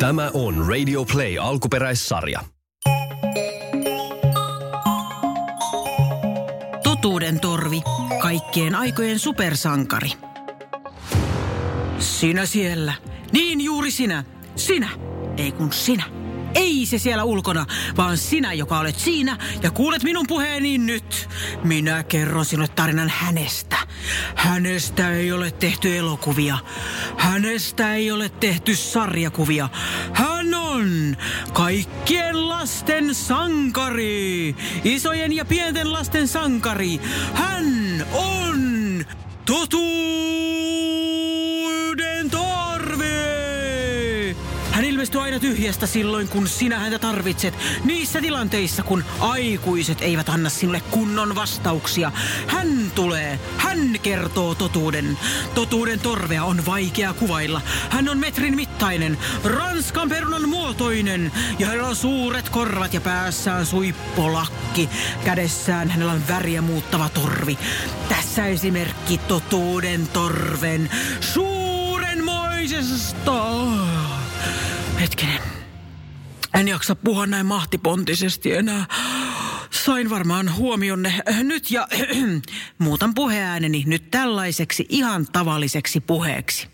Tämä on Radio Play alkuperäissarja. Totuuden torvi. Kaikkien aikojen supersankari. Sinä siellä. Niin juuri sinä. Sinä. Ei kun sinä. Ei se siellä ulkona, vaan sinä, joka olet siinä ja kuulet minun puheeni nyt. Minä kerron sinulle tarinan hänestä. Hänestä ei ole tehty elokuvia. Hänestä ei ole tehty sarjakuvia. Hän on kaikkien lasten sankari. Isojen ja pienten lasten sankari. Hän on totuuden tyhjästä silloin, kun sinä häntä tarvitset. Niissä tilanteissa, kun aikuiset eivät anna sinulle kunnon vastauksia. Hän tulee. Hän kertoo totuuden. Totuuden torvea on vaikea kuvailla. Hän on metrin mittainen, ranskan perunan muotoinen. Ja hänellä on suuret korvat ja päässään suippolakki. Kädessään hänellä on väriä muuttava torvi. Tässä esimerkki totuuden torven suurenmoisesta Hetkinen. En jaksa puhua näin mahtipontisesti enää. Sain varmaan huomionne nyt ja muutan puheääneni nyt tällaiseksi ihan tavalliseksi puheeksi.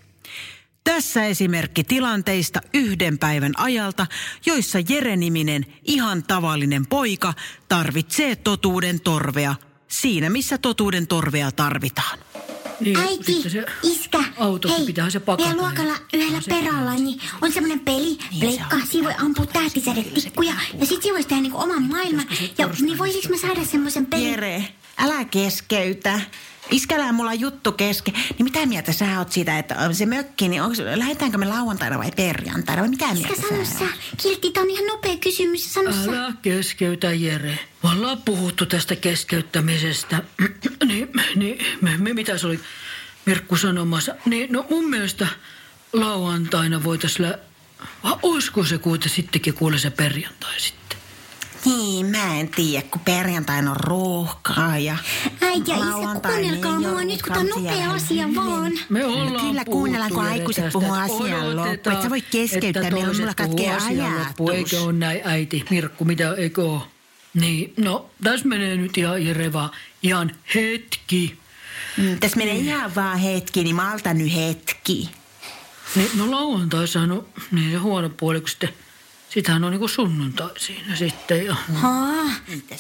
Tässä esimerkki tilanteista yhden päivän ajalta, joissa Jere-niminen ihan tavallinen poika tarvitsee totuuden torvea siinä, missä totuuden torvea tarvitaan. Niin, Äiti, se iskä, auto, hei, pitäähän se pakata. meidän luokalla yhdellä on se- perällä niin on semmoinen peli, pleikka, siinä voi ampua tähtisädetikkuja ja sit siinä voisi tehdä niinku oman maailman. Ja niin voisiko mä saada semmoisen pelin? Jere, älä keskeytä. Iskällä on mulla juttu kesken. Niin mitä mieltä sä oot siitä, että se mökki, niin onko, lähdetäänkö me lauantaina vai perjantaina? Vai mitä mieltä sano sä sä. oot? Kiltti, tää on ihan nopea kysymys. Sano sä. Älä keskeytä, Jere. Me ollaan puhuttu tästä keskeyttämisestä. niin, niin me, me, mitä se oli Mirkku sanomassa? Niin, no mun mielestä lauantaina voitaisiin... Lä... Vai olisiko se kuitenkin sittenkin kuule se perjantai sitten? Niin, mä en tiedä, kun perjantaina on ruuhkaa ja... Äiti ja isä, kuunnelkaa niin mua nyt, kun tää on nopea asia vaan. Me ollaan Kyllä kuunnellaan, kun aikuiset puhuu asian loppuun. Et sä voi keskeyttää, että meillä on mulla katkee ajatus. loppuun. Eikö ole näin, äiti? Mirkku, mitä, eikö ole? Niin, no tässä menee nyt ihan Jere vaan ihan hetki. Mm, tässä menee ihan vaan hetki, niin mä altan nyt hetki. Niin, no lauantaisahan on niin se huono puoli, kun sitten, sitähän on niinku sunnuntai siinä sitten. Ja, Haa,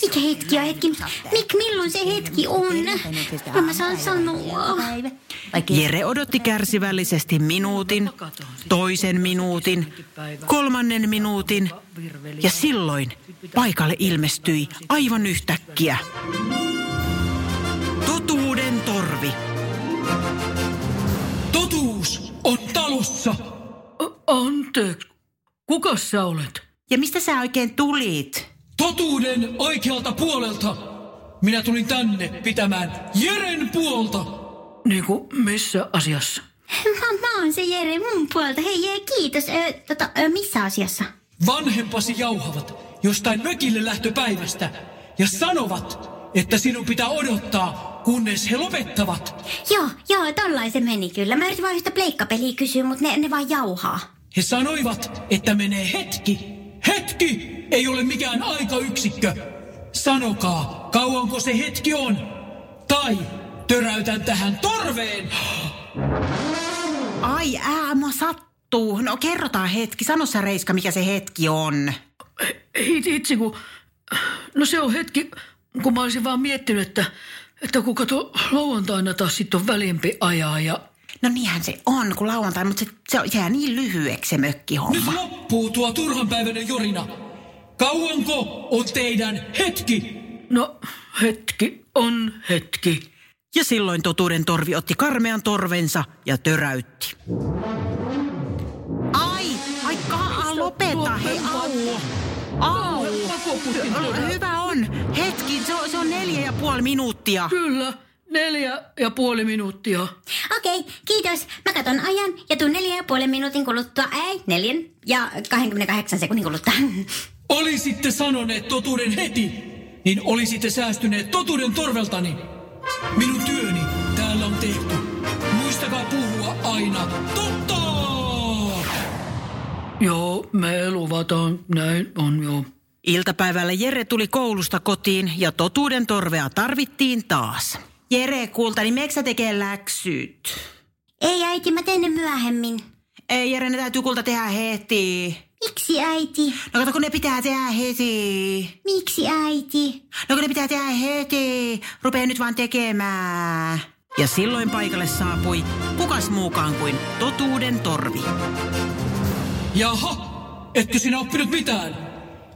mikä hetki ja hetki? Mik, milloin se hetki on? No mä saan sanoa. Jere odotti kärsivällisesti minuutin, toisen minuutin, kolmannen minuutin ja silloin paikalle ilmestyi aivan yhtäkkiä. Totuuden torvi. Totuus on talossa. Anteeksi, kuka sä olet? Ja mistä sä oikein tulit? Totuuden oikealta puolelta. Minä tulin tänne pitämään Jeren puolta. Niinku missä asiassa? Mä, mä oon se Jere mun puolta. Hei, hei kiitos. Ö, tota, ö, missä asiassa? Vanhempasi jauhavat jostain mökille lähtöpäivästä ja sanovat, että sinun pitää odottaa, kunnes he lopettavat. Joo, joo, tollain se meni kyllä. Mä yritin vaan yhtä pleikkapeliä kysyä, mutta ne, ne vaan jauhaa. He sanoivat, että menee hetki. Hetki ei ole mikään aikayksikkö. Sanokaa, kauanko se hetki on. Tai töräytän tähän torveen. Ai ää, mua sattuu. No kerrotaan hetki. Sano sä Reiska, mikä se hetki on. Ei itse kun, no se on hetki, kun mä olisin vaan miettinyt, että, että kun kato lauantaina taas sitten on väliempi ajaa ja No niinhän se on, kun lauantai, mutta se, se on- jää niin lyhyeksi se Nyt mökkihomma. loppuu tuo turhanpäiväinen jorina. Kauanko on teidän hetki? no hetki on hetki. Ja silloin totuuden torvi otti karmean torvensa ja töräytti. Ai, ai kaa, lopeta, hei, au. Au. Hyvä on. Hetki, se on, se on neljä ja puoli minuuttia. Kyllä, neljä ja puoli minuuttia. Okei, kiitos. Mä katon ajan ja tuun neljä ja puolen minuutin kuluttua. Ei, neljän ja 28 sekunnin kuluttua. Olisitte sanoneet totuuden heti, niin olisitte säästyneet totuuden torveltani. Minun työni täällä on tehty. Muistakaa puhua aina totta! Joo, me luvataan. Näin on joo. Iltapäivällä Jere tuli koulusta kotiin ja totuuden torvea tarvittiin taas. Jere, kultani, meekö sä tekee läksyt? Ei äiti, mä teen ne myöhemmin. Ei Jere, ne täytyy kulta tehdä heti. Miksi äiti? No kato, kun ne pitää tehdä heti. Miksi äiti? No kun ne pitää tehdä heti. Rupee nyt vaan tekemään. Ja silloin paikalle saapui kukas muukaan kuin totuuden torvi. Jaha, etkö sinä oppinut mitään?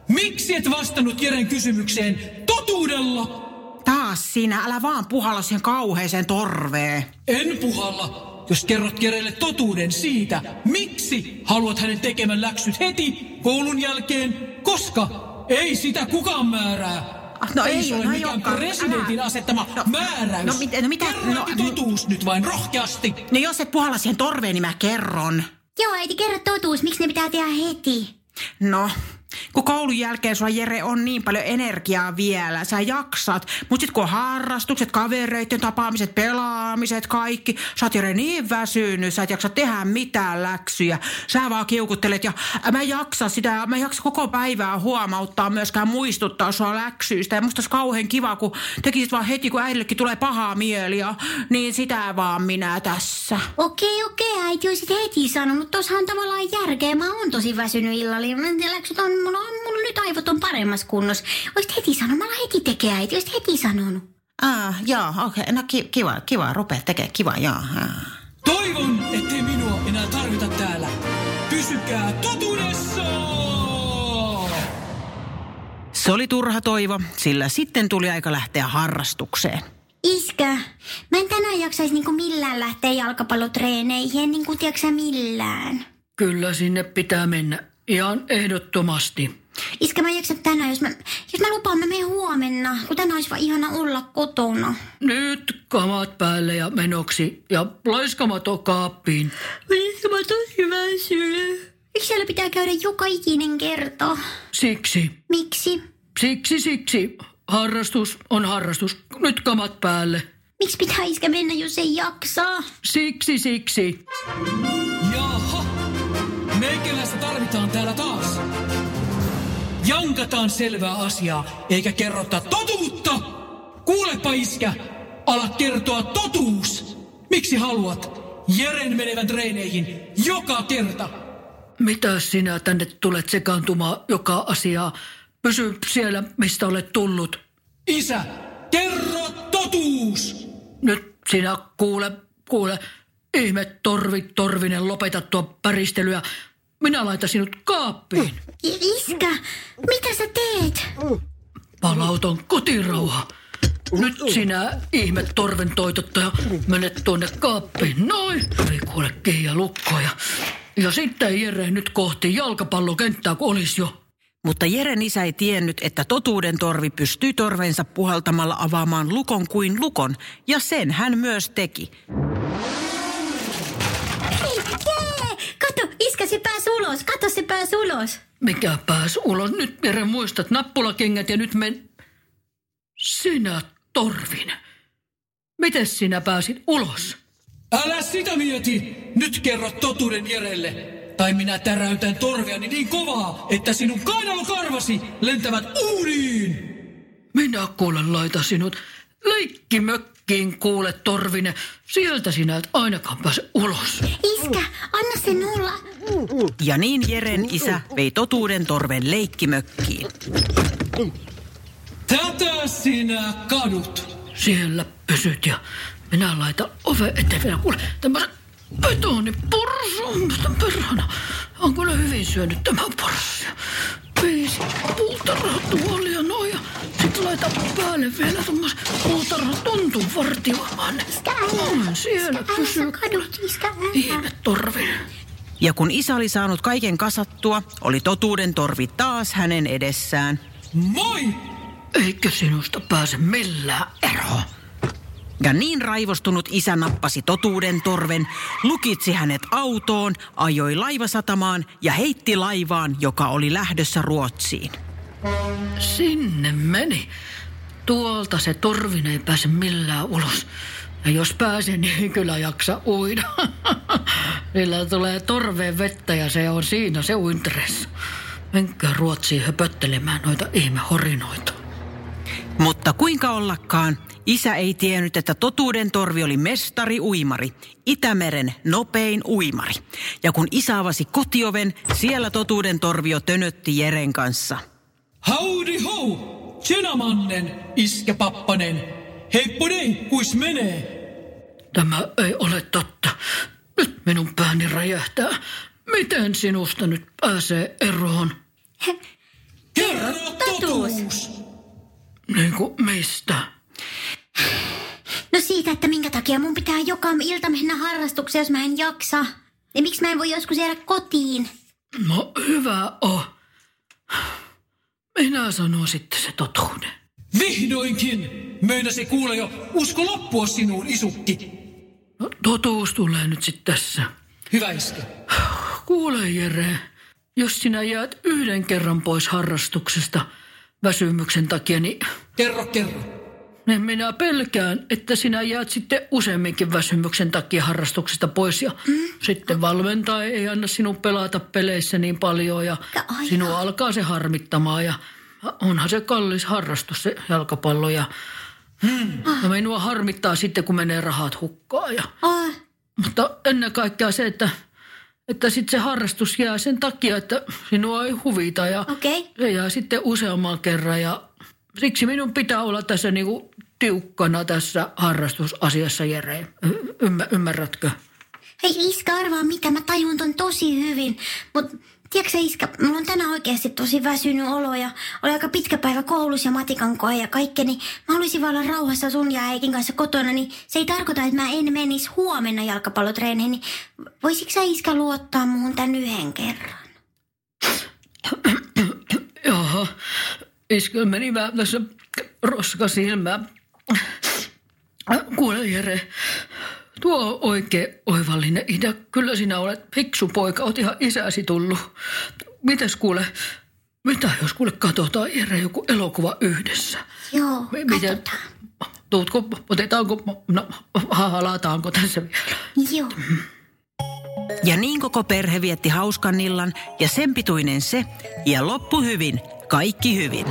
Miksi et vastannut Jeren kysymykseen totuudella? Taas sinä, älä vaan puhalla siihen kauheeseen torveen. En puhalla, jos kerrot Jerelle totuuden siitä, miksi haluat hänen tekemän läksyt heti koulun jälkeen, koska ei sitä kukaan määrää. Ah, no ei, se ole no mikään joka- presidentin älä- asettama no- määräys. no mit- no mitä- Kerro no- äiti totuus nyt vain rohkeasti. No jos et puhalla siihen torveen, niin mä kerron. Joo äiti, kerro totuus, miksi ne pitää tehdä heti? No, kun koulun jälkeen sulla Jere on niin paljon energiaa vielä, sä jaksat. Mut sit kun on harrastukset, kavereiden tapaamiset, pelaamiset, kaikki. Sä oot Jere niin väsynyt, sä et jaksa tehdä mitään läksyjä. Sä vaan kiukuttelet ja mä jaksa sitä, mä jaksa koko päivää huomauttaa myöskään muistuttaa sua läksyistä. Ja musta olisi kauhean kiva, kun tekisit vaan heti, kun äidillekin tulee pahaa mieli ja niin sitä vaan minä tässä. Okei, okei, äiti olisit heti sanonut. Tossahan on tavallaan järkeä. Mä oon tosi väsynyt illalla. Läksyt on, on, mulla nyt aivot on paremmassa kunnossa. Olisit heti sanonut. Mä alan heti tekee äiti. Olisit heti sanonut. Ah, joo, okei. Okay. No ki- kiva, kiva. Rupea tekemään kiva, joo. Ah. Toivon, ettei minua enää tarvita täällä. Pysykää totuudessa! Se oli turha toivo, sillä sitten tuli aika lähteä harrastukseen. Iskä, mä en tänään jaksaisi niinku millään lähteä jalkapallotreeneihin. En niinku, tiedätkö millään. Kyllä sinne pitää mennä. Ihan ehdottomasti. Iskä, mä en jaksa tänään. Jos mä, jos mä lupaan, mä menen huomenna. Kun tänään olisi vaan ihana olla kotona. Nyt kamat päälle ja menoksi ja laiskamato kaappiin. Iskä, mä tosi. Miksi siellä pitää käydä joka ikinen kerta? Siksi, Miksi? siksi, siksi. Harrastus on harrastus. Nyt kamat päälle. Miksi pitää iskä mennä, jos ei jaksaa? Siksi, siksi. Meikäläistä tarvitaan täällä taas. Jankataan selvää asiaa, eikä kerrota totuutta. Kuulepa iskä, ala kertoa totuus. Miksi haluat Jeren menevän treeneihin joka kerta? Mitä sinä tänne tulet sekaantumaan joka asiaa? Pysy siellä, mistä olet tullut. Isä, kerro totuus! Nyt sinä kuule, kuule. Ihme torvi, torvinen, lopeta tuo päristelyä. Minä laitan sinut kaappiin. I- Iskä, mitä sä teet? Palauton kotirauha. Nyt sinä ihme torven toitottaja menet tuonne kaappiin. Noin. Ei kuule kiinni lukkoja. Ja sitten Jere nyt kohti jalkapallokenttää, kun olisi jo. Mutta Jeren isä ei tiennyt, että totuuden torvi pystyy torvensa puhaltamalla avaamaan lukon kuin lukon, ja sen hän myös teki. Iskä se pääsi ulos. Kato, se pääsi ulos. Mikä pääs ulos? Nyt Jere muistat nappulakengät ja nyt men... Sinä Torvin. Miten sinä pääsit ulos? Älä sitä mieti! Nyt kerro totuuden Jerelle. Tai minä täräytän torveani niin kovaa, että sinun kainalokarvasi lentävät uuniin! Minä kuule laita sinut leikkimökkiin kuule Torvinen. Sieltä sinä et ainakaan pääse ulos. Iskä, anna sen olla. Ja niin Jeren isä vei totuuden torven leikkimökkiin. Tätä sinä kadut. Siellä pysyt ja minä laitan ove eteen vielä. Kuule, tämmöisen betonipursun. Mistä perhana? On kyllä hyvin syönyt tämä porssi. Viisi puutarhatuolia noin ja sit laita päälle vielä tommosen puutarhatuntun vartioimaan. On siellä älä. Ihme torvi. Ja kun isä oli saanut kaiken kasattua, oli totuuden torvi taas hänen edessään. Moi! Eikö sinusta pääse millään eroon? Ja niin raivostunut isä nappasi totuuden torven, lukitsi hänet autoon, ajoi laivasatamaan ja heitti laivaan, joka oli lähdössä Ruotsiin. Sinne meni. Tuolta se torvin ei pääse millään ulos. Ja jos pääsen, niin kyllä jaksa uida. Sillä tulee torveen vettä ja se on siinä se uinteres. Menkää Ruotsiin höpöttelemään noita ihmehorinoita. Mutta kuinka ollakaan, isä ei tiennyt, että totuuden torvi oli mestari uimari, Itämeren nopein uimari. Ja kun isä avasi kotioven, siellä totuuden torvio tönötti Jeren kanssa. Howdy ho! Tjena mannen, iskä pappanen. Heippo dei, kuis menee? Tämä ei ole totta. Nyt minun pääni räjähtää. Miten sinusta nyt pääsee eroon? Kerro totuus. totuus! Niin kuin mistä? No siitä, että minkä takia mun pitää joka ilta mennä harrastukseen, jos mä en jaksa. Ja miksi mä en voi joskus jäädä kotiin? No hyvä on. Minä sanon sitten se totuuden. Vihdoinkin! Meinasi kuule jo usko loppua sinuun, isukki. No, totuus tulee nyt sitten tässä. Hyvä iskä. Kuule Jere, jos sinä jäät yhden kerran pois harrastuksesta väsymyksen takia, niin, Kerro, kerro. Niin minä pelkään, että sinä jäät sitten useamminkin väsymyksen takia harrastuksesta pois. Ja mm. sitten valmentaja ei anna sinun pelata peleissä niin paljon ja Ai sinua alkaa se harmittamaan. Ja onhan se kallis harrastus se jalkapallo ja, hmm, ja minua harmittaa sitten, kun menee rahat hukkaan. Ja, Oh, mutta ennen kaikkea se, että, että sitten se harrastus jää sen takia, että sinua ei huvita ja Okei. se jää sitten useamman kerran ja siksi minun pitää olla tässä niinku tiukkana tässä harrastusasiassa, Jere. Y- ymmär, ymmärrätkö? hei Iska, arvaa mitä, mä tajun ton tosi hyvin. Mut tiedätkö sä, Iska, mulla on tänään oikeasti tosi väsynyt olo ja oli aika pitkä päivä koulussa ja matikan koe ja kaikkea, niin mä haluaisin vaan olla rauhassa sun ja äikin kanssa kotona, niin se ei tarkoita, että mä en menisi huomenna jalkapallotreeneihin, niin voisitko sä Iska luottaa muun tän yhden kerran? Joo, iskel meni vähän tässä roska silmää. Kuule Jere, tuo on oikein oivallinen idea. Kyllä sinä olet fiksu poika, oot ihan isäsi tullut. Mites kuule, mitä jos kuule katsotaan Jere joku elokuva yhdessä? Joo, Mi- miten- katsotaan. Tuutko, otetaanko, no, halataanko tässä vielä? Joo. Ja niin koko perhe vietti hauskan illan ja sen pituinen se ja loppu hyvin, kaikki hyvin.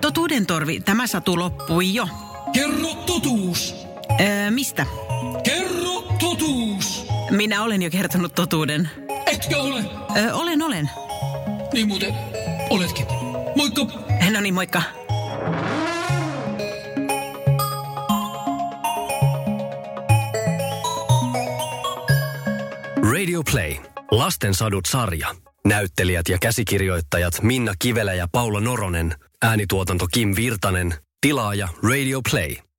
Totuuden torvi, tämä satu loppui jo. Kerro totuus! Öö, mistä? Kerro totuus! Minä olen jo kertonut totuuden. Etkö ole? Öö, olen, olen. Niin muuten, oletkin. Moikka! No niin, moikka. Radio Play. Lasten sadut sarja. Näyttelijät ja käsikirjoittajat Minna Kivelä ja Paula Noronen. Äänituotanto Kim Virtanen. Tilaaja Radio Play.